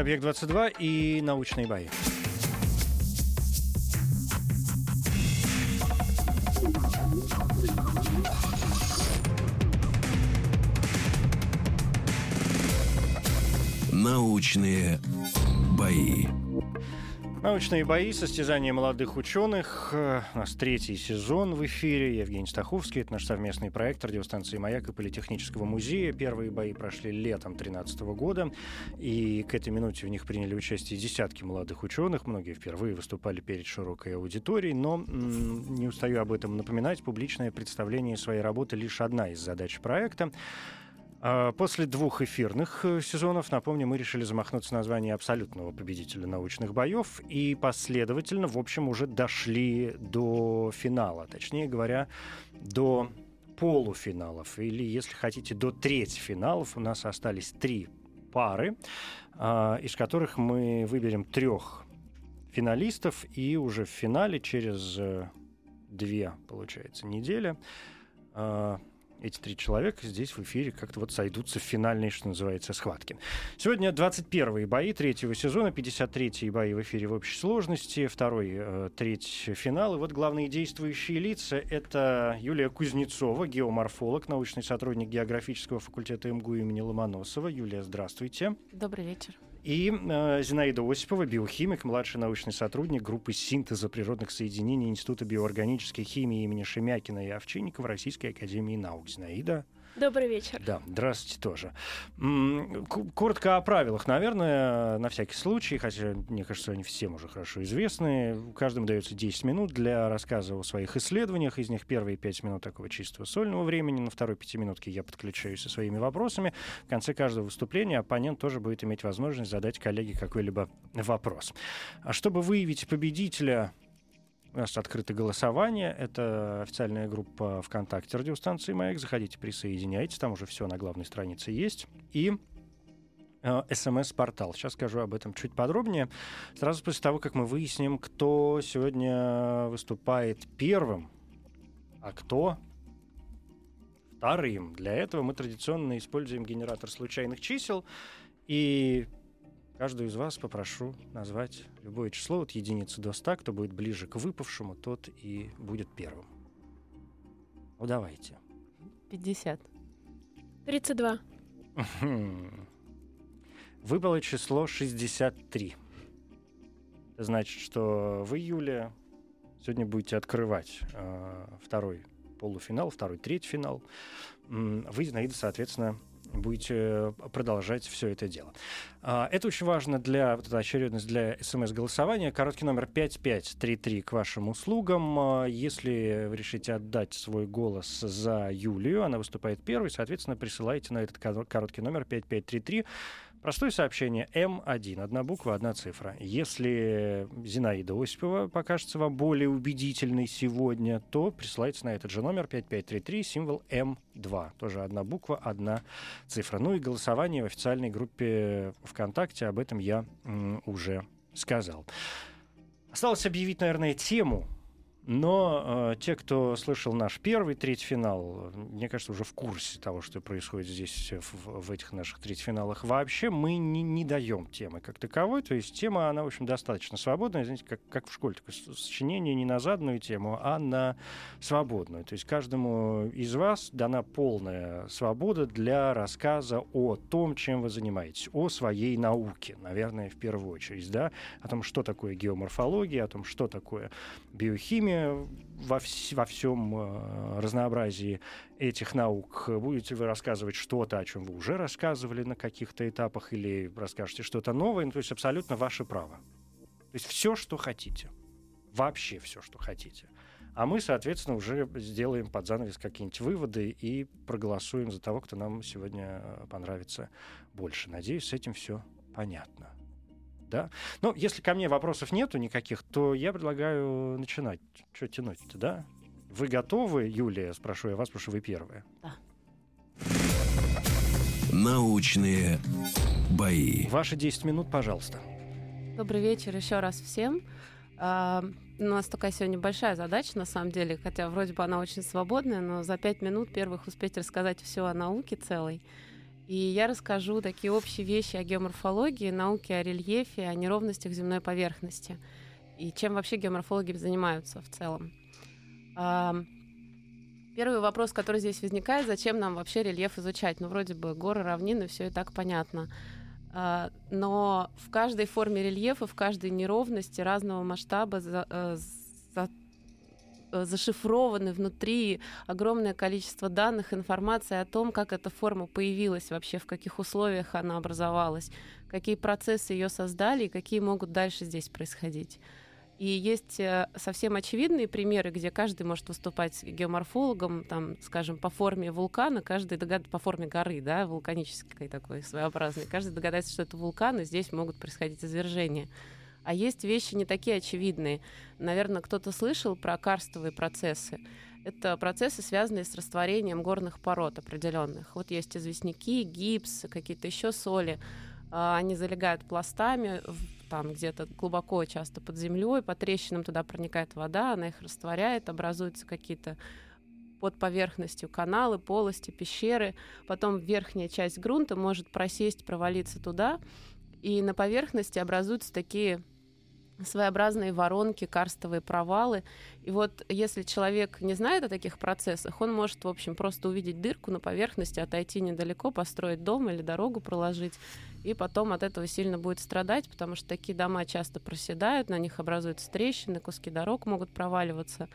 Это «Объект-22» и научные бои. Научные бои. Научные бои, состязания молодых ученых. Э, У нас третий сезон в эфире. Евгений Стаховский. Это наш совместный проект радиостанции «Маяк» и Политехнического музея. Первые бои прошли летом 2013 года. И к этой минуте в них приняли участие десятки молодых ученых. Многие впервые выступали перед широкой аудиторией. Но не устаю об этом напоминать. Публичное представление своей работы лишь одна из задач проекта. А После двух эфирных э, сезонов, напомню, мы решили замахнуться на звание абсолютного победителя научных боев и последовательно, в общем, уже дошли до финала. Точнее говоря, до полуфиналов. Или, если хотите, до трети финалов. У нас остались три пары, а, из которых мы выберем трех финалистов. И уже в финале через э, две, получается, недели а, эти три человека здесь в эфире как-то вот сойдутся в финальной, что называется, схватке. Сегодня 21-е бои третьего сезона, 53-е бои в эфире в общей сложности, второй, э, треть финал. И вот главные действующие лица — это Юлия Кузнецова, геоморфолог, научный сотрудник географического факультета МГУ имени Ломоносова. Юлия, здравствуйте. Добрый вечер. И э, Зинаида Осипова, биохимик, младший научный сотрудник группы синтеза природных соединений Института биоорганической химии имени Шемякина и Овчинникова Российской Академии Наук. Зинаида. Добрый вечер. Да, здравствуйте тоже. Коротко о правилах, наверное, на всякий случай, хотя, мне кажется, они всем уже хорошо известны. Каждому дается 10 минут для рассказа о своих исследованиях. Из них первые 5 минут такого чистого сольного времени. На второй пятиминутке я подключаюсь со своими вопросами. В конце каждого выступления оппонент тоже будет иметь возможность задать коллеге какой-либо вопрос. А чтобы выявить победителя у нас открыто голосование. Это официальная группа ВКонтакте радиостанции «Маяк». Заходите, присоединяйтесь. Там уже все на главной странице есть. И э, СМС-портал. Сейчас скажу об этом чуть подробнее. Сразу после того, как мы выясним, кто сегодня выступает первым, а кто вторым. Для этого мы традиционно используем генератор случайных чисел. И каждую из вас попрошу назвать любое число от единицы до ста. Кто будет ближе к выпавшему, тот и будет первым. Ну, давайте. 50. 32. Хм. Выпало число 63. Это значит, что вы, Юлия, сегодня будете открывать э, второй полуфинал, второй третий финал. Вы, Зинаида, соответственно, будете продолжать все это дело. А, Это очень важно для вот эта очередность для смс-голосования. Короткий номер 5533 к вашим услугам. А, Если вы решите отдать свой голос за Юлию, она выступает первой, соответственно, присылайте на этот кор- короткий номер 5533 Простое сообщение М1, одна буква, одна цифра. Если Зинаида Осипова покажется вам более убедительной сегодня, то присылайте на этот же номер 5533, символ М2. Тоже одна буква, одна цифра. Ну и голосование в официальной группе ВКонтакте, об этом я уже сказал. Осталось объявить, наверное, тему но э, те, кто слышал наш первый третий финал, мне кажется, уже в курсе того, что происходит здесь в, в этих наших третьих финалах. Вообще мы не, не даем темы как таковой. То есть тема, она, в общем, достаточно свободная. Знаете, как, как в школе. Такое сочинение не на заданную тему, а на свободную. То есть каждому из вас дана полная свобода для рассказа о том, чем вы занимаетесь, о своей науке, наверное, в первую очередь, да, о том, что такое геоморфология, о том, что такое биохимия во, вс- во всем э, разнообразии этих наук. Будете вы рассказывать что-то, о чем вы уже рассказывали на каких-то этапах, или расскажете что-то новое, ну, то есть абсолютно ваше право. То есть все, что хотите. Вообще все, что хотите. А мы, соответственно, уже сделаем под занавес какие-нибудь выводы и проголосуем за того, кто нам сегодня э, понравится больше. Надеюсь, с этим все понятно. Да? Ну, если ко мне вопросов нету никаких, то я предлагаю начинать. Что тянуть-то, да? Вы готовы, Юлия? Спрошу я вас, потому что вы первая. Да. Научные бои. Ваши 10 минут, пожалуйста. Добрый вечер еще раз всем. А, у нас такая сегодня большая задача, на самом деле, хотя вроде бы она очень свободная, но за пять минут первых успеть рассказать все о науке целой. И я расскажу такие общие вещи о геоморфологии, науке о рельефе, о неровностях земной поверхности. И чем вообще геоморфологи занимаются в целом. Первый вопрос, который здесь возникает, зачем нам вообще рельеф изучать? Ну, вроде бы горы, равнины, все и так понятно. А, но в каждой форме рельефа, в каждой неровности разного масштаба э, зашифрованы внутри огромное количество данных, информации о том, как эта форма появилась вообще, в каких условиях она образовалась, какие процессы ее создали и какие могут дальше здесь происходить. И есть э, совсем очевидные примеры, где каждый может выступать геоморфологом, там, скажем, по форме вулкана, каждый догадается, по форме горы, да, вулканической такой своеобразный, каждый догадается, что это вулкан, и здесь могут происходить извержения. А есть вещи не такие очевидные. Наверное, кто-то слышал про карстовые процессы. Это процессы, связанные с растворением горных пород определенных. Вот есть известняки, гипс, какие-то еще соли. А, они залегают пластами там где-то глубоко, часто под землей, по трещинам туда проникает вода, она их растворяет, образуются какие-то под поверхностью каналы, полости, пещеры. Потом верхняя часть грунта может просесть, провалиться туда, и на поверхности образуются такие своеобразные воронки, карстовые провалы. И вот если человек не знает о таких процессах, он может, в общем, просто увидеть дырку на поверхности, отойти недалеко, построить дом или дорогу проложить, и потом от этого сильно будет страдать, потому что такие дома часто проседают, на них образуются трещины, куски дорог могут проваливаться.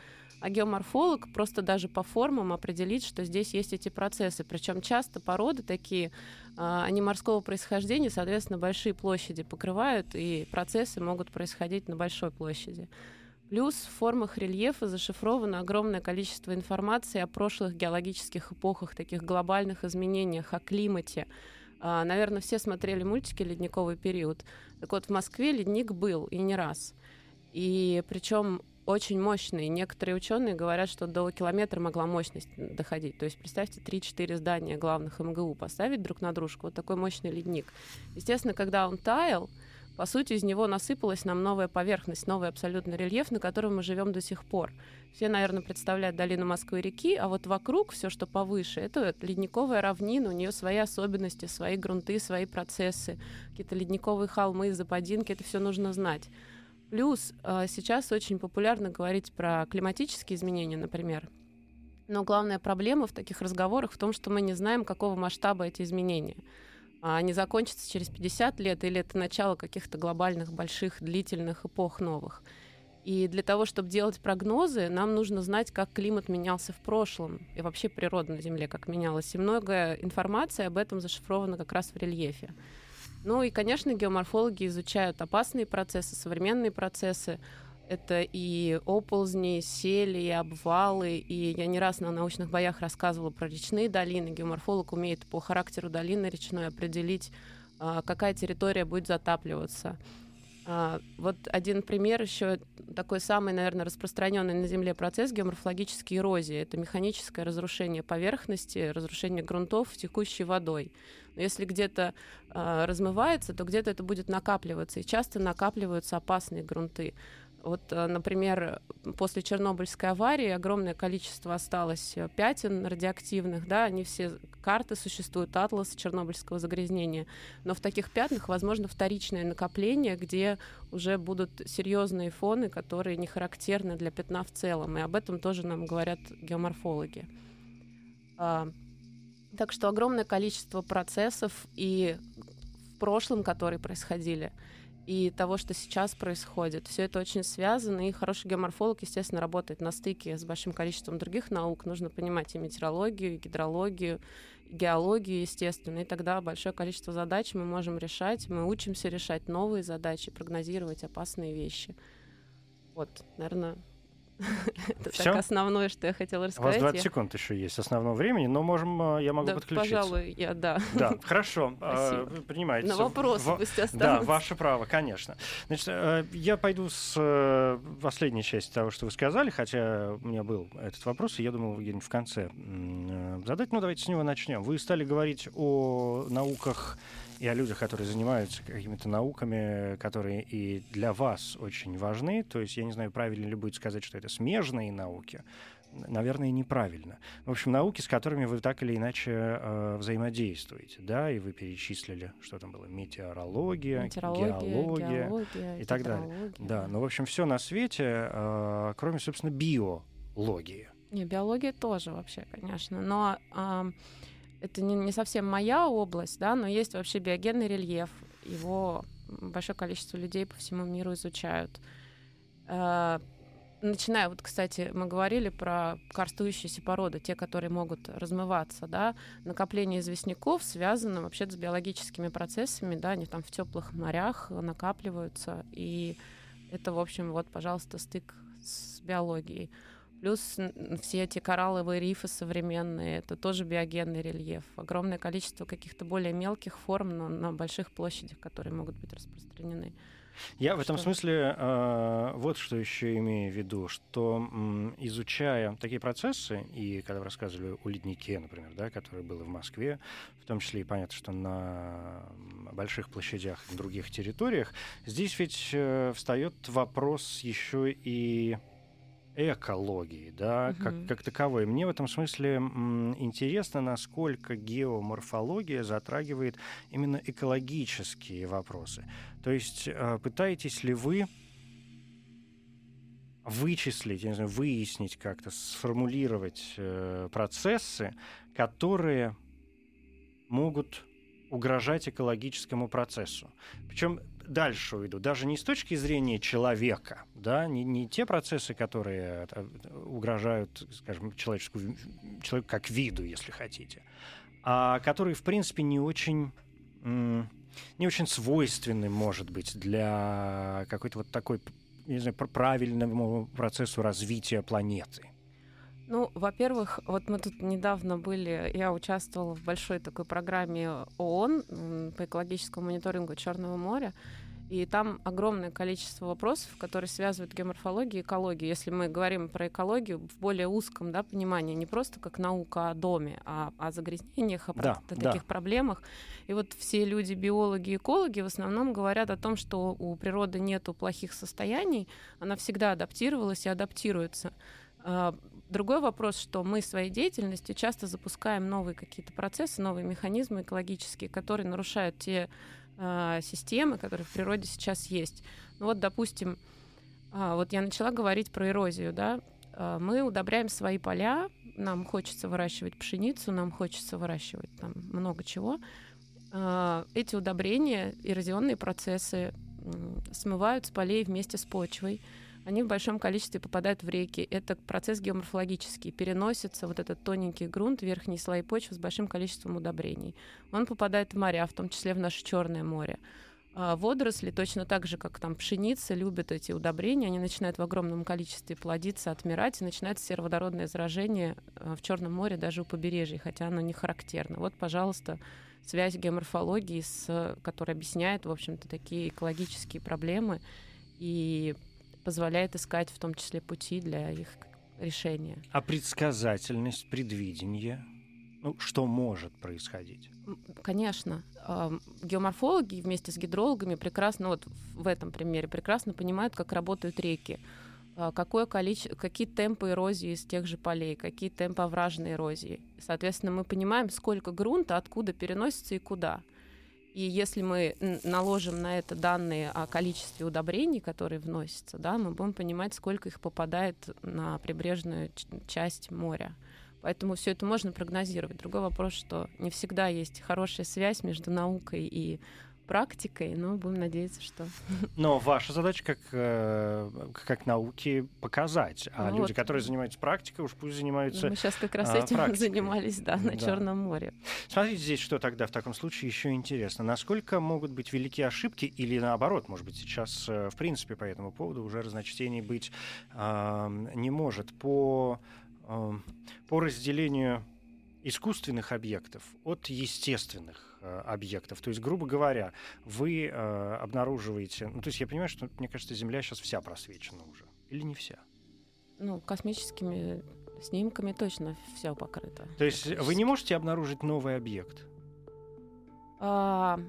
А геоморфолог просто даже по формам определит, что здесь есть эти процессы. Причем часто породы такие, а, они морского происхождения, соответственно, большие площади покрывают, и процессы могут происходить на большой площади. Плюс в формах рельефа зашифровано огромное количество информации о прошлых геологических эпохах, таких глобальных изменениях, о климате. А, наверное, все смотрели мультики «Ледниковый период». Так вот, в Москве ледник был, и не раз. И причем очень мощный. Некоторые ученые говорят, что до километра могла мощность доходить. То есть представьте 3-4 здания главных МГУ поставить друг на дружку. Вот такой мощный ледник. Естественно, когда он таял, по сути, из него насыпалась нам новая поверхность, новый абсолютно рельеф, на котором мы живем до сих пор. Все, наверное, представляют долину Москвы реки, а вот вокруг все, что повыше, это ледниковая равнина, у нее свои особенности, свои грунты, свои процессы, какие-то ледниковые холмы, западинки, это все нужно знать. Плюс а, сейчас очень популярно говорить про климатические изменения, например. Но главная проблема в таких разговорах в том, что мы не знаем, какого масштаба эти изменения. А они закончатся через 50 лет или это начало каких-то глобальных, больших, длительных эпох новых. И для того, чтобы делать прогнозы, нам нужно знать, как климат менялся в прошлом и вообще природа на Земле как менялась. И много информации об этом зашифровано как раз в рельефе. Ну и, конечно, геоморфологи изучают опасные процессы, современные процессы. Это и оползни, сели, и обвалы. И я не раз на научных боях рассказывала про речные долины. Геоморфолог умеет по характеру долины речной определить, а, какая территория будет затапливаться. А, вот один пример еще такой самый, наверное, распространенный на Земле процесс геоморфологической эрозии. Это механическое разрушение поверхности, разрушение грунтов текущей водой. Но если где-то э, размывается, то где-то это будет накапливаться. И часто накапливаются опасные грунты. Вот, э, например, после Чернобыльской аварии огромное количество осталось э, пятен радиоактивных, да, они все, карты существуют, атлас чернобыльского загрязнения, но в таких пятнах возможно вторичное накопление, где уже будут серьезные фоны, которые не характерны для пятна в целом, и об этом тоже нам говорят геоморфологи. А, так что огромное количество процессов и в прошлом, которые происходили, и того, что сейчас происходит. Все это очень связано, и хороший геоморфолог, естественно, работает на стыке с большим количеством других наук. Нужно понимать и метеорологию, и гидрологию, и геологию, естественно, и тогда большое количество задач мы можем решать. Мы учимся решать новые задачи, прогнозировать опасные вещи. Вот, наверное, Это Всё? так основное, что я хотела У вас рассказать. 20 Я- секунд еще есть основного времени, но можем, э, я могу Да, подключиться. пожалуй, я, да. Да, хорошо. э, Спасибо. Принимайте. На вопросы Во- пусть Да, останутся. ваше право, конечно. Значит, э, я пойду с последней части того, что вы сказали, хотя у меня был этот вопрос, и я думал где-нибудь в конце задать. Ну, давайте с него начнем. Вы стали говорить о науках и о людях, которые занимаются какими-то науками, которые и для вас очень важны. То есть, я не знаю, правильно ли будет сказать, что это смежные науки. Наверное, неправильно. В общем, науки, с которыми вы так или иначе э, взаимодействуете, да, и вы перечислили, что там было, метеорология, Метеорология, геология, геология, и так далее. да, ну, в общем, все на свете, э, кроме, собственно, биологии. Не, биология тоже вообще, конечно. Но ам, это не, не совсем моя область, да, но есть вообще биогенный рельеф. Его большое количество людей по всему миру изучают. Э, Начиная, вот, кстати, мы говорили про карстующиеся породы, те, которые могут размываться, да, накопление известняков связано вообще с биологическими процессами, да, они там в теплых морях накапливаются, и это, в общем, вот, пожалуйста, стык с биологией. Плюс все эти коралловые рифы современные, это тоже биогенный рельеф. Огромное количество каких-то более мелких форм, но на больших площадях, которые могут быть распространены. Я в этом Что? смысле э, вот что еще имею в виду, что м, изучая такие процессы, и когда вы рассказывали о леднике, например, да, который был в Москве, в том числе и понятно, что на больших площадях и других территориях, здесь ведь э, встает вопрос еще и экологии, да, как, Мгм. как таковой. Мне в этом смысле м, интересно, насколько геоморфология затрагивает именно экологические вопросы. То есть э, пытаетесь ли вы вычислить, я не знаю, выяснить как-то, сформулировать э, процессы, которые могут угрожать экологическому процессу. Причем дальше уйду, даже не с точки зрения человека, да, не, не те процессы, которые э, угрожают, скажем, человеческому, человеку как виду, если хотите, а которые, в принципе, не очень не очень свойственны, может быть, для какой-то вот такой, не знаю, пр- правильному процессу развития планеты. Ну, во-первых, вот мы тут недавно были, я участвовала в большой такой программе ООН по экологическому мониторингу Черного моря, и там огромное количество вопросов, которые связывают геоморфологию и экологию. Если мы говорим про экологию в более узком да, понимании, не просто как наука о доме, а о загрязнениях, о, про- Да, о да. таких проблемах. И вот все люди, биологи и экологи, в основном говорят о том, что у природы нету плохих состояний, она всегда адаптировалась и адаптируется. Другой вопрос, что мы своей деятельностью часто запускаем новые какие-то процессы, новые механизмы экологические, которые нарушают те а, системы, которые в природе сейчас есть. Ну вот, допустим, а, вот я начала говорить про эрозию, да, А, мы удобряем свои поля, нам хочется выращивать пшеницу, нам хочется выращивать там много чего. Эти удобрения, эрозионные процессы м, смывают с полей вместе с почвой. Они в большом количестве попадают в реки. Это процесс геоморфологический. Переносится вот этот тоненький грунт, верхние слои почвы с большим количеством удобрений. Он попадает в моря, в том числе в наше Черное море. А водоросли точно так же, как там пшеница, любят эти удобрения. Они начинают в огромном количестве плодиться, отмирать, и начинается сероводородное заражение а, в Черном море даже у побережья, хотя оно не характерно. Вот, пожалуйста, связь геоморфологии, с, которая объясняет, в общем-то, такие экологические проблемы и позволяет искать в том числе пути для их решения. А предсказательность, предвидение, ну, что может происходить? Конечно, ам, геоморфологи вместе с гидрологами прекрасно, вот в этом примере, прекрасно понимают, как работают реки, а, какое количество, какие темпы эрозии из тех же полей, какие темпы овражной эрозии. Соответственно, мы понимаем, сколько грунта, откуда переносится и куда. И если мы наложим на это данные о количестве удобрений, которые вносятся, да, мы будем понимать, сколько их попадает на прибрежную часть моря. Поэтому все это можно прогнозировать. Другой вопрос, что не всегда есть хорошая связь между наукой и практикой, но будем надеяться, что... Но ваша задача как, э, как науки показать, а Ну люди, вот. которые занимаются практикой, уж пусть занимаются... Мы сейчас как раз а, этим практикой. занимались, да, на Да. Черном море. Смотрите здесь, что тогда в таком случае еще интересно. Насколько могут быть велики ошибки или наоборот, может быть, сейчас э, в принципе по этому поводу уже разночтений быть не может по, по разделению искусственных объектов от естественных э, объектов. То есть, грубо говоря, вы э, обнаруживаете... Ну, то есть я понимаю, что, мне кажется, Земля сейчас вся просвечена уже. Или не вся? Ну, космическими снимками точно все покрыто. То есть вы не можете обнаружить новый объект? А,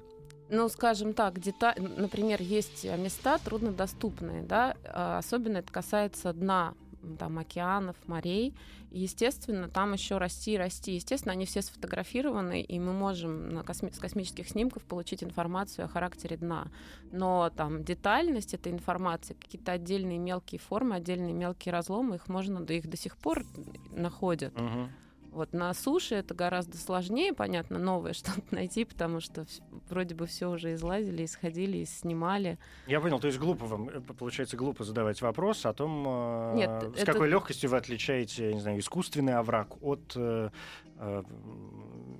ну, скажем так, дета... например, есть места труднодоступные, да, а, особенно это касается дна там, океанов, морей. И, естественно, там еще расти и расти. Естественно, они все сфотографированы, и мы можем на косми- с космических снимков получить информацию о характере дна. Но там детальность этой информации, какие-то отдельные мелкие формы, отдельные мелкие разломы, их можно, да их до сих пор находят. Мгм. Вот на суше это гораздо сложнее, понятно, новое что-то найти, потому что вроде бы все уже излазили, исходили, снимали. Я понял, то есть глупо вам, э, получается, глупо задавать вопрос о том, э, Нет, с это- какой легкостью вы отличаете, не знаю, искусственный овраг от э, э,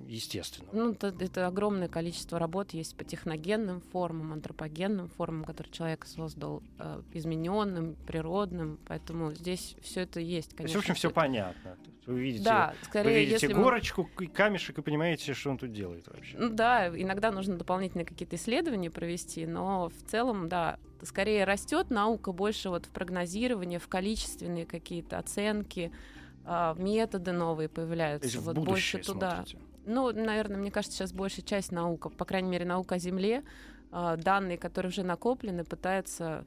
естественного. Ну, это, это огромное количество работ есть по техногенным формам, антропогенным формам, которые человек создал, э, измененным, природным. Поэтому здесь все это есть, То конечно. есть, в общем, все это- понятно. То есть Вы видите, Да, вы скорее, видите если мы- горочку и камешек и понимаете, что он тут делает вообще. Ну да, иногда нужно дополнительные какие-то исследования провести, но в целом, да, скорее растет наука больше вот в прогнозировании, в количественные какие-то оценки, а, методы новые То появляются. есть в вот будущее больше туда. смотрите. Ну, наверное, мне кажется, сейчас большая часть наука, по крайней мере, наука о Земле, а, данные, которые уже накоплены, пытаются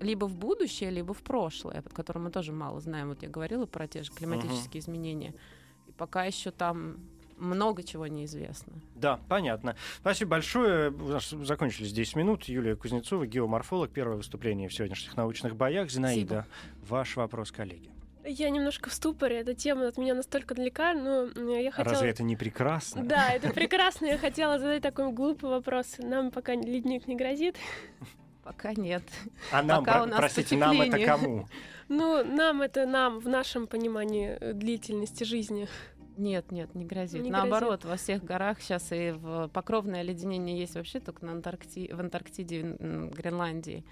либо в будущее, либо в прошлое, под которым мы тоже мало знаем. Вот я говорила про те же климатические изменения. И пока еще там много чего неизвестно. Да, понятно. Спасибо большое. У нас закончились 10 минут. Юлия Кузнецова, геоморфолог. Первое выступление в сегодняшних научных боях. Зинаида, ваш вопрос, коллеги. Я немножко в ступоре, эта тема от меня настолько далека, но я хотела... Разве это не прекрасно? Да, это прекрасно. Я хотела задать такой глупый вопрос. Нам пока ледник не грозит. Пока нет. А нам, Пока про- у нас простите, нам это кому? Ну, нам это нам, в нашем понимании э, длительности жизни. Нет, нет, не грозит. Не Наоборот, во всех горах сейчас и в покровное оледенение есть вообще только на Антаркти... в Антарктиде, Гренландии.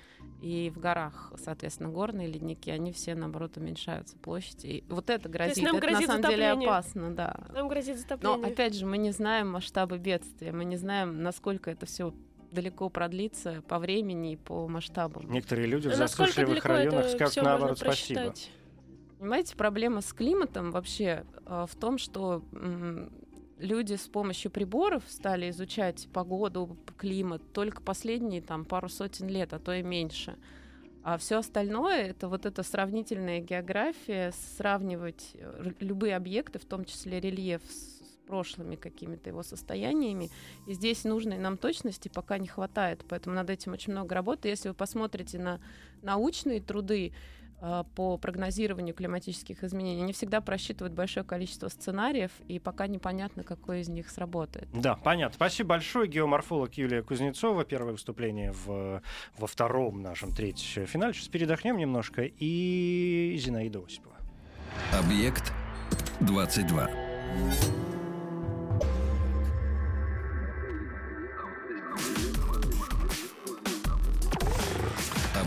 И в горах, соответственно, горные ледники, они все, наоборот, уменьшаются площадь. И вот это грозит. нам это грозит на самом деле затопление. опасно, да. Нам грозит Но затопление. опять же, мы не знаем масштабы бедствия, мы не знаем, насколько это все далеко продлится по времени и по масштабам. Некоторые люди в засушливых районах скажут наоборот спасибо. Понимаете, проблема с климатом вообще э, в том, что люди с помощью приборов стали изучать погоду, климат только последние там пару сотен лет, а то и меньше. А все остальное это вот эта сравнительная география, сравнивать э, любые объекты, в том числе рельеф с прошлыми какими-то его состояниями. И здесь нужной нам точности пока не хватает, поэтому над этим очень много работы. Если вы посмотрите на научные труды, э, по прогнозированию климатических изменений, они всегда просчитывают большое количество сценариев, и пока непонятно, какой из них сработает. Да, понятно. Спасибо большое. Геоморфолог Юлия Кузнецова. Первое выступление в, во втором нашем третьем финале. Сейчас передохнем немножко. И Зинаида Осипова. Объект 22.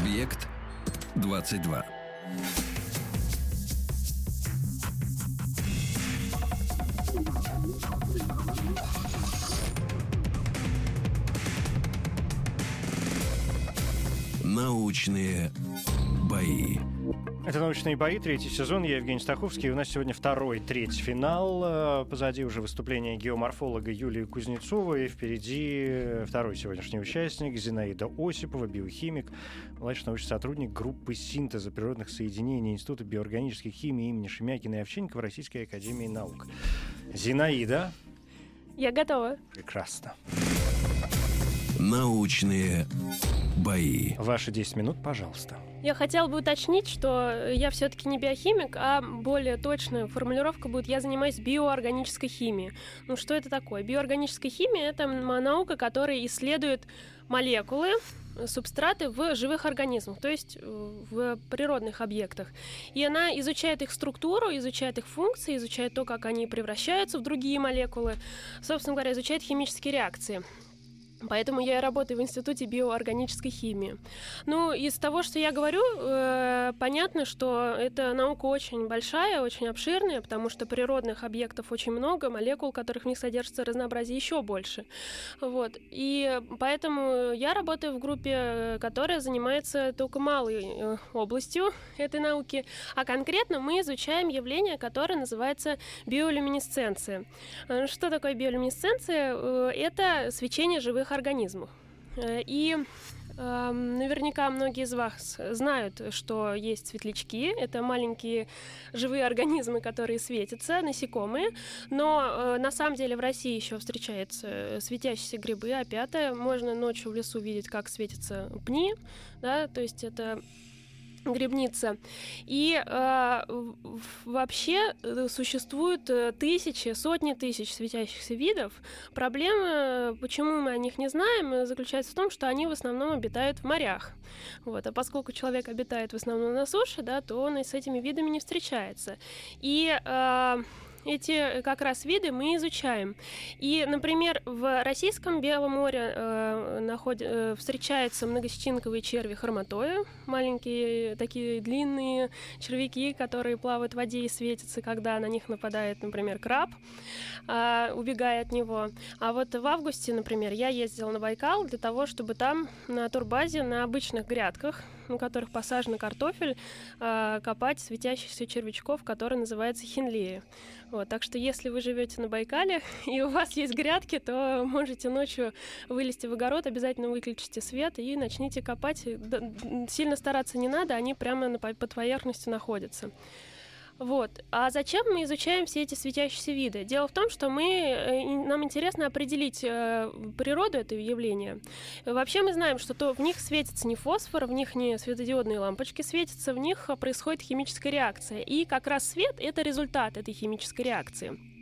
Объект 22. Научные бои. Это «Научные бои», третий сезон. Я Евгений Стаховский. И у нас сегодня второй, третий финал. Э, Позади уже выступление геоморфолога Юлии Кузнецовой. Впереди второй сегодняшний участник Зинаида Осипова, биохимик, младший научный сотрудник группы синтеза природных соединений Института биоорганической химии имени Шемякина и Овчинникова Российской Академии Наук. Зинаида. Я готова. Прекрасно. Научные бои. Ваши 10 минут, пожалуйста. Я хотела бы уточнить, что я все-таки не биохимик, а более точная формулировка будет «я занимаюсь биоорганической химией». Ну что это такое? Биоорганическая химия — это наука, которая исследует молекулы, субстраты в живых организмах, то есть в природных объектах. И она изучает их структуру, изучает их функции, изучает то, как они превращаются в другие молекулы, собственно говоря, изучает химические реакции. Поэтому я работаю в Институте биоорганической химии. Ну, из того, что я говорю, э, понятно, что эта наука очень большая, очень обширная, потому что природных объектов очень много, молекул, которых в них содержится разнообразие еще больше. Вот. И поэтому я работаю в группе, которая занимается только малой э, областью этой науки, а конкретно мы изучаем явление, которое называется биолюминесценция. Э, что такое биолюминесценция? Э, это свечение живых организмов. Э, и э, Наверняка многие из вас знают, что есть светлячки. Это маленькие живые организмы, которые светятся, насекомые. Но э, на самом деле в России еще встречаются светящиеся грибы. А пятое, можно ночью в лесу видеть, как светятся пни. Да? То есть это грибница. И э, вообще э, существуют э, тысячи, сотни тысяч светящихся видов. Проблема, почему мы о них не знаем, заключается в том, что они в основном обитают в морях. Вот. А поскольку человек обитает в основном на суше, да, то он и с этими видами не встречается. И э, эти э, как раз виды мы изучаем. И, например, в российском Белом море э, наход... э, встречаются многосчинковые черви хроматоя, маленькие такие длинные червяки, которые плавают в воде и светятся, когда на них нападает, например, краб, э, убегая от него. А вот в августе, например, я ездила на Байкал для того, чтобы там на турбазе на обычных грядках, на которых посажен картофель, э, копать светящихся червячков, которые называются хинлеи. Вот, так что если вы живете на Байкале и у вас есть грядки, то можете ночью вылезти в огород, обязательно выключите свет и начните копать. Сильно стараться не надо, они прямо на, под поверхностью находятся. Вот. А зачем мы изучаем все эти светящиеся виды? Дело в том, что мы, э, нам интересно определить э, природу этого явления. Вообще мы знаем, что то в них светится не фосфор, в них не светодиодные лампочки светятся, в них происходит химическая реакция. И как раз свет — это результат этой химической реакции.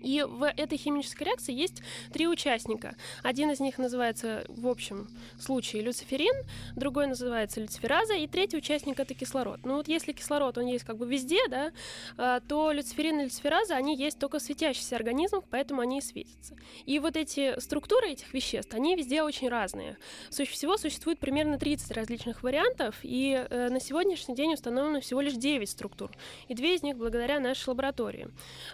И в этой химической реакции есть три участника. Один из них называется в общем случае люциферин, другой называется люцифераза, и третий участник это кислород. Ну вот если кислород, он есть как бы везде, да, а, то люциферин и люцифераза, они есть только в светящихся организмах, поэтому они и светятся. И вот эти структуры этих веществ, они везде очень разные. Всего существует примерно 30 различных вариантов, и э, на сегодняшний день установлено всего лишь 9 структур, и две из них благодаря нашей лаборатории.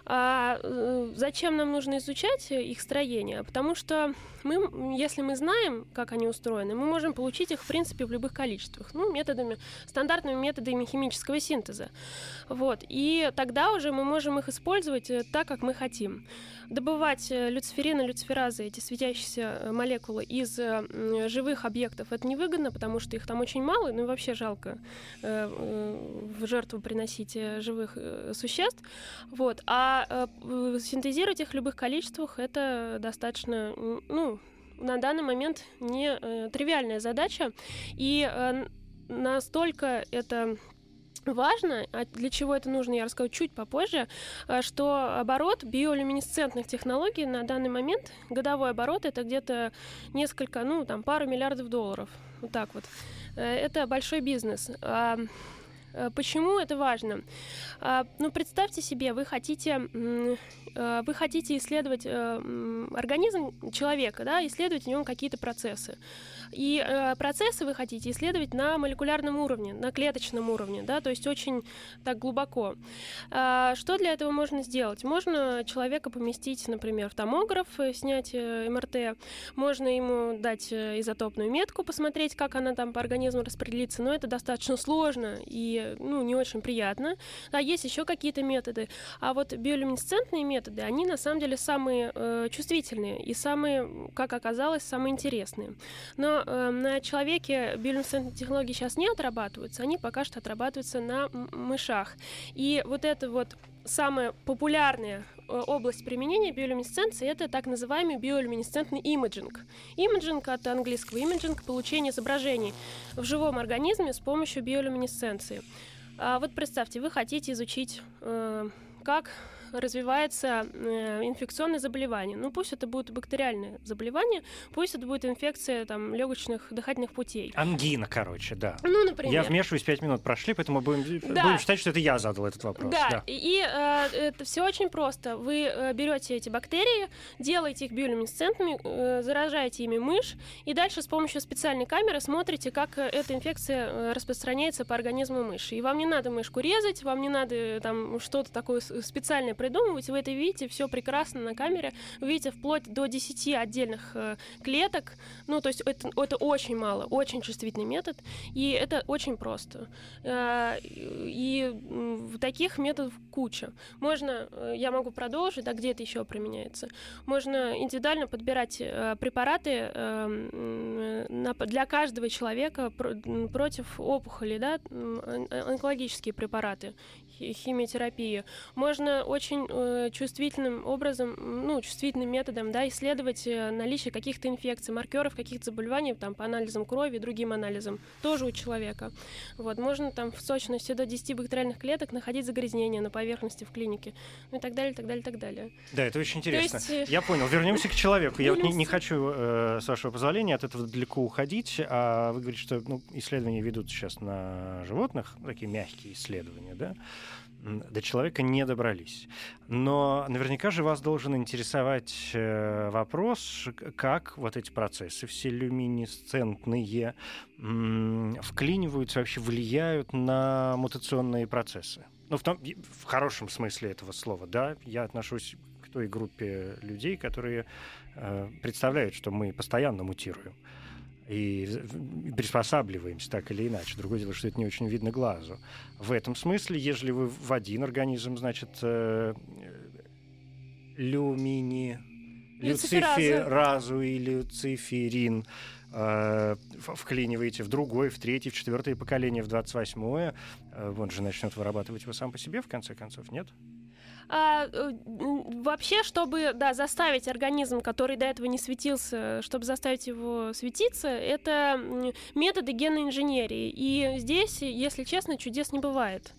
А, э, Зачем нам нужно изучать их строение? Потому что мы, если мы знаем, как они устроены, мы можем получить их, в принципе, в любых количествах. Ну, методами, стандартными методами химического синтеза. Вот. И тогда уже мы можем их использовать э, так, как мы хотим. Добывать э, люциферин и люциферазы, эти светящиеся э, молекулы, из живых объектов, это невыгодно, потому что их там очень мало, ну и вообще жалко в жертву приносить живых существ. Вот. А синтезировать их в любых количествах это достаточно, ну, на данный момент не э, тривиальная задача. И э, настолько это важно, а для чего это нужно, я расскажу чуть попозже, э, что оборот биолюминесцентных технологий на данный момент, годовой оборот, это где-то несколько, ну, там, пару миллиардов долларов. Вот так вот. Э, это большой бизнес. Э, почему это важно? А, ну, представьте себе, вы хотите, э, вы хотите исследовать э, организм человека, да, исследовать в нем какие-то процессы. И процессы вы хотите исследовать на молекулярном уровне, на клеточном уровне, да, то есть очень так глубоко. А, что для этого можно сделать? Можно человека поместить, например, в томограф, снять МРТ, можно ему дать изотопную метку, посмотреть, как она там по организму распределится, но это достаточно сложно и ну, не очень приятно. А есть еще какие-то методы. А вот биолюминесцентные методы, они на самом деле самые э, чувствительные и самые, как оказалось, самые интересные. Но э, на человеке биолюминесцентные технологии сейчас не отрабатываются, они пока что отрабатываются на мышах. И вот это вот самое популярное э, область применения биолюминесценции — это так называемый биолюминесцентный имиджинг. Имиджинг от английского imaging — получение изображений в живом организме с помощью биолюминесценции. А вот представьте, вы хотите изучить, э, как развивается э, инфекционное заболевание. Ну, пусть это будет бактериальное заболевание, пусть это будет инфекция там, легочных дыхательных путей. Ангина, короче, да. Ну, например. Я вмешиваюсь, пять минут прошли, поэтому будем, Да. будем считать, что это я задал этот вопрос. Да, Да. и э, это все очень просто. Вы э, берете эти бактерии, делаете их биолюминесцентными, э, заражаете ими мышь, и дальше с помощью специальной камеры смотрите, как э, эта инфекция э, распространяется по организму мыши. И вам не надо мышку резать, вам не надо э, там что-то такое специальное придумывать. Вы это видите, все прекрасно на камере. Вы видите вплоть до 10 отдельных э, клеток. Ну, то есть это, это очень мало, очень чувствительный метод, и это очень просто. Э, И таких методов куча. Можно, э, я могу продолжить, да, где это еще применяется. Можно индивидуально подбирать э, препараты э, на- для каждого человека про- против опухоли, да, он- онкологические препараты, химиотерапию. Можно очень э, чувствительным образом, ну, чувствительным методом, да, исследовать э, наличие каких-то инфекций, маркеров каких-то заболеваний, там, по анализам крови и другим анализам, тоже у человека. Вот, можно там в сочности до 10 бактериальных клеток находить загрязнения на поверхности в клинике, ну и так далее, так далее, так далее. Да, это очень интересно. есть, э, Я понял. Вернемся к человеку. Я вот не, не хочу, э, с вашего позволения, от этого далеко уходить. А вы говорите, что ну, исследования ведут сейчас на животных, такие мягкие исследования, да? До человека не добрались. Но наверняка же вас должен интересовать э, вопрос, как вот эти процессы все люминесцентные вклиниваются, вообще влияют на мутационные процессы. Ну, в, том, в хорошем смысле этого слова, да, я отношусь к той группе людей, которые э, представляют, что мы постоянно мутируем и приспосабливаемся так или иначе. Другое дело, что это не очень видно глазу. В этом смысле, если вы в один организм, значит, э, люмини, Люцифераза. люциферазу и люциферин э, вклиниваете в другое, в третье, в четвертое поколение, в 28-е, э, он же начнет вырабатывать его сам по себе, в конце концов, нет? А, э, вообще, чтобы да, заставить организм, который до этого не светился, чтобы заставить его светиться, это методы генной инженерии. И здесь, если честно, чудес не бывает.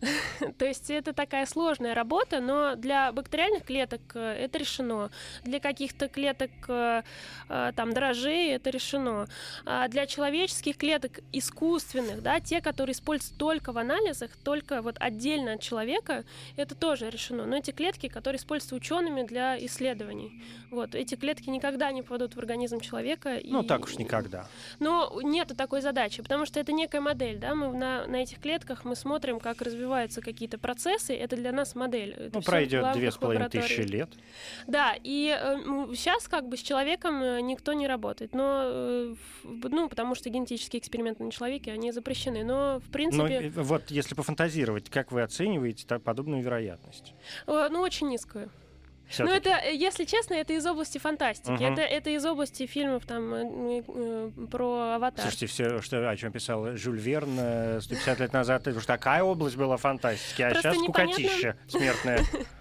То есть это такая сложная работа, но для бактериальных клеток э, это решено. Для каких-то клеток э, там дрожжей это решено. А для человеческих клеток искусственных, да, те, которые используются только в анализах, только вот отдельно от человека, это тоже решено. Но эти клетки, которые используются учеными для исследований, вот эти клетки никогда не попадут в организм человека. Ну, и- так уж никогда. но нету такой задачи, потому что это некая модель, да, мы на, на этих клетках мы смотрим, как развиваются какие-то процессы, это для нас модель. Это Ну, пройдет две с половиной тысячи лет. Да, и сейчас как бы с человеком э, никто не работает, но, э, ну, потому что генетические эксперименты на человеке, они запрещены, но, в Но принципе, э, вот если пофантазировать, как вы оцениваете подобную вероятность? Э, ну, очень низкую. Ну, это, э, если честно, это из области фантастики. Мгм. Это, это из области фильмов там э, э, про аватар. Слушайте, все, что, о чем писал Жюль Верн э, 150 лет назад, это уж такая область была фантастики, а Просто сейчас скукотища смертная.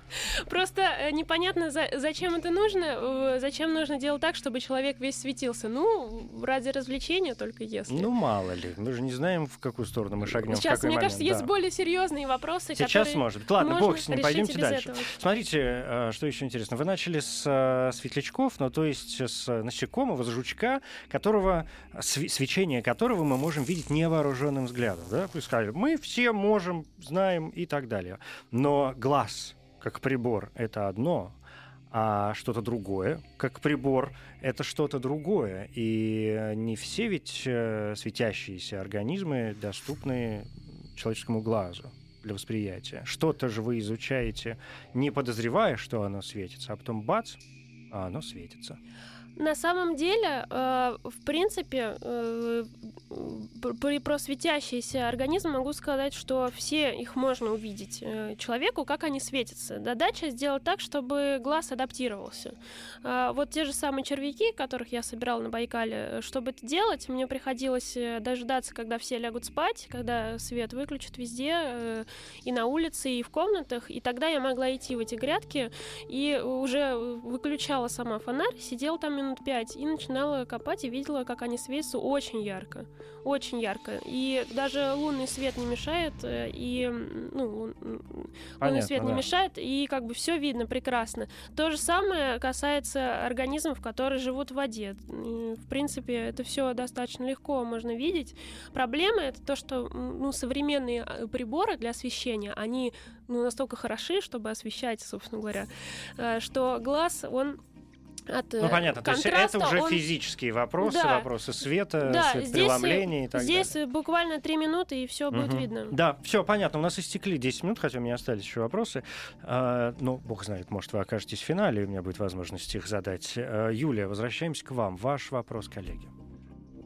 Просто э, непонятно, за- зачем это нужно. Зачем нужно делать так, чтобы человек весь светился? Ну, ради развлечения только если. Ну, мало ли. Мы же не знаем, в какую сторону мы шагнем, Сейчас, какой мне момент. кажется, есть да. более серьезные вопросы, Сейчас которые может. Ладно, бог с ним, пойдемте дальше. этого. Смотрите, э, что еще интересно. Вы начали с э, светлячков, ну, то есть с насекомого, с жучка, которого, свечение которого мы можем видеть невооруженным взглядом. Да? Вы сказали, мы все можем, знаем и так далее. Но глаз, как прибор, это одно, а что-то другое, как прибор, это что-то другое. И не все ведь э, светящиеся организмы доступны человеческому глазу для восприятия. Что-то же вы изучаете, не подозревая, что оно светится, а потом бац, а оно светится. На самом деле, э, в принципе, э, при, про светящийся организм могу сказать, что все их можно увидеть э, человеку, как они светятся. Задача сделать так, чтобы глаз адаптировался. Э, вот те же самые червяки, которых я собирала на Байкале, чтобы это делать, мне приходилось дождаться, когда все лягут спать, когда свет выключат везде, и на улице, и в комнатах, и тогда я могла идти в эти грядки и уже выключала сама фонарь, сидела там минут пять и начинала копать и видела, как они светятся очень ярко. Очень ярко. И даже лунный свет не мешает, э, и ну, лунный Понятно, свет не да. мешает, и как бы все видно прекрасно. То же самое касается организмов, которые живут в воде. В принципе, это все достаточно легко можно видеть. Проблема это то, что ну, современные а, приборы для освещения, они ну, настолько хороши, чтобы освещать, собственно говоря, э, что глаз, он от Ну понятно, то есть это уже он... физические вопросы, да. вопросы света, да, светопреломления и так здесь далее. Здесь буквально три минуты, и все угу. будет видно. Да, все понятно. У нас истекли 10 минут, хотя у меня остались еще вопросы. А, ну, бог знает, может, вы окажетесь в финале, и у меня будет возможность их задать. А, Юлия, возвращаемся к вам. Ваш вопрос, коллеги.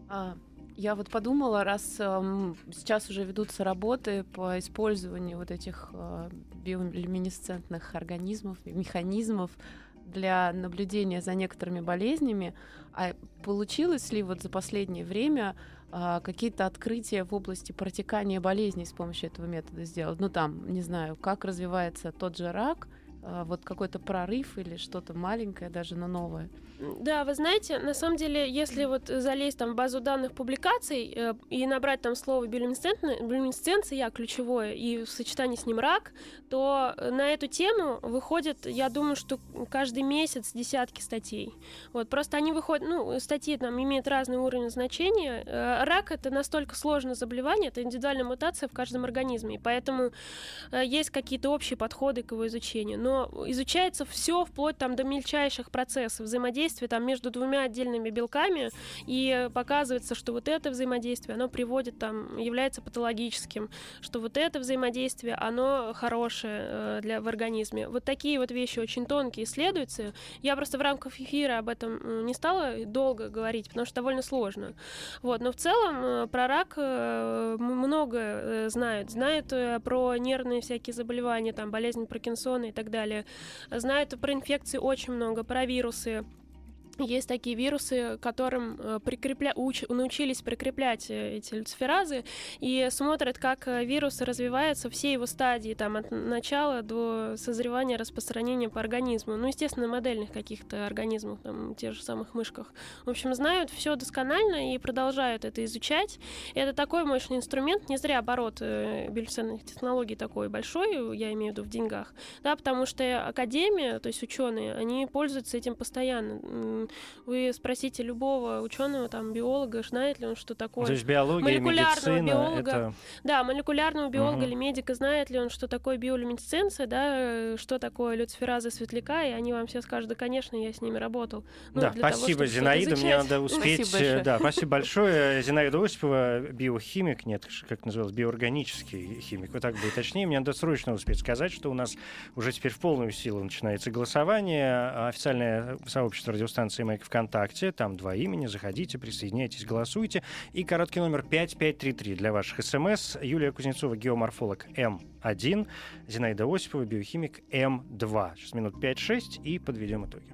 А, я вот подумала, раз э, сейчас уже ведутся работы по использованию вот этих э, биолюминесцентных организмов, механизмов, для наблюдения за некоторыми болезнями. А получилось ли вот за последнее время а, какие-то открытия в области протекания болезней с помощью этого метода сделать? Ну там, не знаю, как развивается тот же рак, вот какой-то прорыв или что-то маленькое даже, но новое. Да, вы знаете, на самом деле, если вот залезть там в базу данных публикаций э, и набрать там слово биолюминесценция ключевое и в сочетании с ним рак, то на эту тему выходит, я думаю, что каждый месяц десятки статей. Вот, просто они выходят, ну, статьи там имеют разный уровень значения. Э, рак это настолько сложное заболевание, это индивидуальная мутация в каждом организме, и поэтому э, есть какие-то общие подходы к его изучению. Но изучается все вплоть там до мельчайших процессов взаимодействия там между двумя отдельными белками, и показывается, что вот это взаимодействие, оно приводит там, является патологическим, что вот это взаимодействие, оно хорошее э, для, в организме. Вот такие вот вещи очень тонкие исследуются. Я просто в рамках эфира об этом не стала долго говорить, потому что довольно сложно. Вот, но в целом э, про рак э, много знают. Знают про нервные всякие заболевания, там, болезнь Паркинсона и так далее. Знают про инфекции очень много, про вирусы. Есть такие вирусы, которым э, прикрепля... уч... научились прикреплять э, эти люциферазы и смотрят, как э, вирус развивается все его стадии, там, от начала до созревания, распространения по организму. Ну, естественно, модельных каких-то организмов, там, тех же самых мышках. В общем, знают все досконально и продолжают это изучать. И это такой мощный инструмент, не зря оборот биолюцинных технологий такой большой, я имею в виду в деньгах, да, потому что академия, то есть ученые, они пользуются этим постоянно вы спросите любого ученого, там, биолога, знает ли он, что такое. То есть биология, молекулярного медицина, биолога. Это... Да, молекулярного биолога угу. или медика, знает ли он, что такое биолюминесценция, да, что такое люцифераза светляка, и они вам все скажут, да, конечно, я с ними работал. Ну, да, спасибо, того, Зинаида, мне надо успеть. Спасибо да, спасибо большое. Зинаида Осипова, биохимик, нет, как называлось, биоорганический химик, вот так будет точнее. Мне надо срочно успеть сказать, что у нас уже теперь в полную силу начинается голосование. Официальное сообщество радиостанции редакции Майк ВКонтакте. Там два имени. Заходите, присоединяйтесь, голосуйте. И короткий номер 5533 для ваших смс. Юлия Кузнецова, геоморфолог М1. Зинаида Осипова, биохимик М2. Сейчас минут 5-6 и подведем итоги.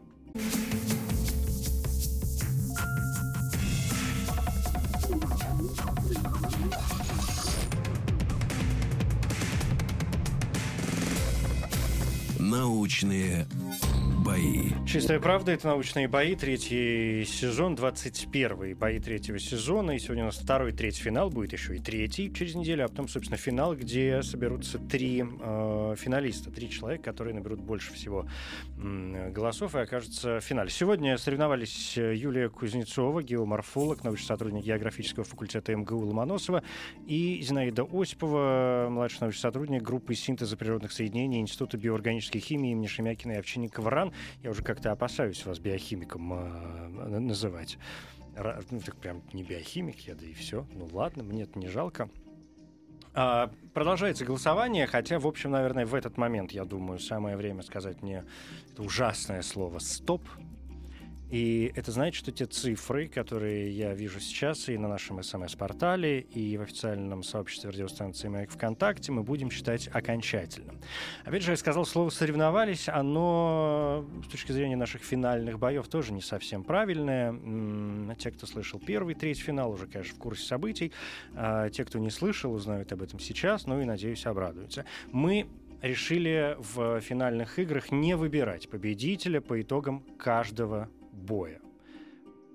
Научные бои. Чистая правда, это научные бои, третий сезон, 21 бои третьего сезона. И сегодня у нас второй, третий финал, будет еще и третий через неделю, а потом, собственно, финал, где соберутся три э, финалиста, три человека, которые наберут больше всего э, голосов и окажутся в финале. Сегодня соревновались Юлия Кузнецова, геоморфолог, научный сотрудник географического факультета МГУ Ломоносова, и Зинаида Осипова, младший научный сотрудник группы синтеза природных соединений Института биоорганической химии имени Шемякина и Овчинникова РАН. Я уже как-то опасаюсь вас биохимиком э, называть. Ну, так прям не биохимик я, да и все. Ну ладно, мне это не жалко. А, продолжается голосование, хотя, в общем, наверное, в этот момент, я думаю, самое время сказать мне это ужасное слово «стоп». И это значит, что те цифры, которые я вижу сейчас и на нашем СМС-портале, и в официальном сообществе радиостанции «Маяк ВКонтакте» мы будем считать окончательным. Опять же, я сказал слово «соревновались», оно с точки зрения наших финальных боев тоже не совсем правильное. Те, кто слышал первый, третий финал, уже, конечно, в курсе событий. А те, кто не слышал, узнают об этом сейчас, ну и, надеюсь, обрадуются. Мы решили в финальных играх не выбирать победителя по итогам каждого боя.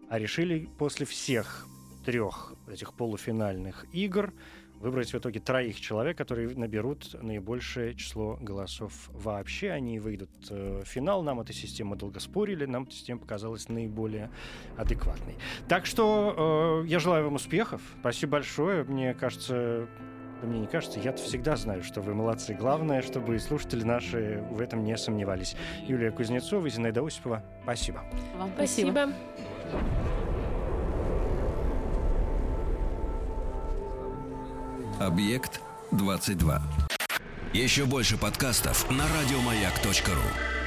А решили после всех трех этих полуфинальных игр выбрать в итоге троих человек, которые наберут наибольшее число голосов вообще. Они выйдут э, в финал. Нам эта система долго спорили, нам эта система показалась наиболее адекватной. Так что э, я желаю вам успехов. Спасибо большое. Мне кажется, да мне не кажется, я всегда знаю, что вы молодцы. Главное, чтобы слушатели наши в этом не сомневались. Юлия Кузнецова, Зинаида Осипова, спасибо. Вам спасибо. спасибо. Объект 22. Еще больше подкастов на радиомаяк.ру.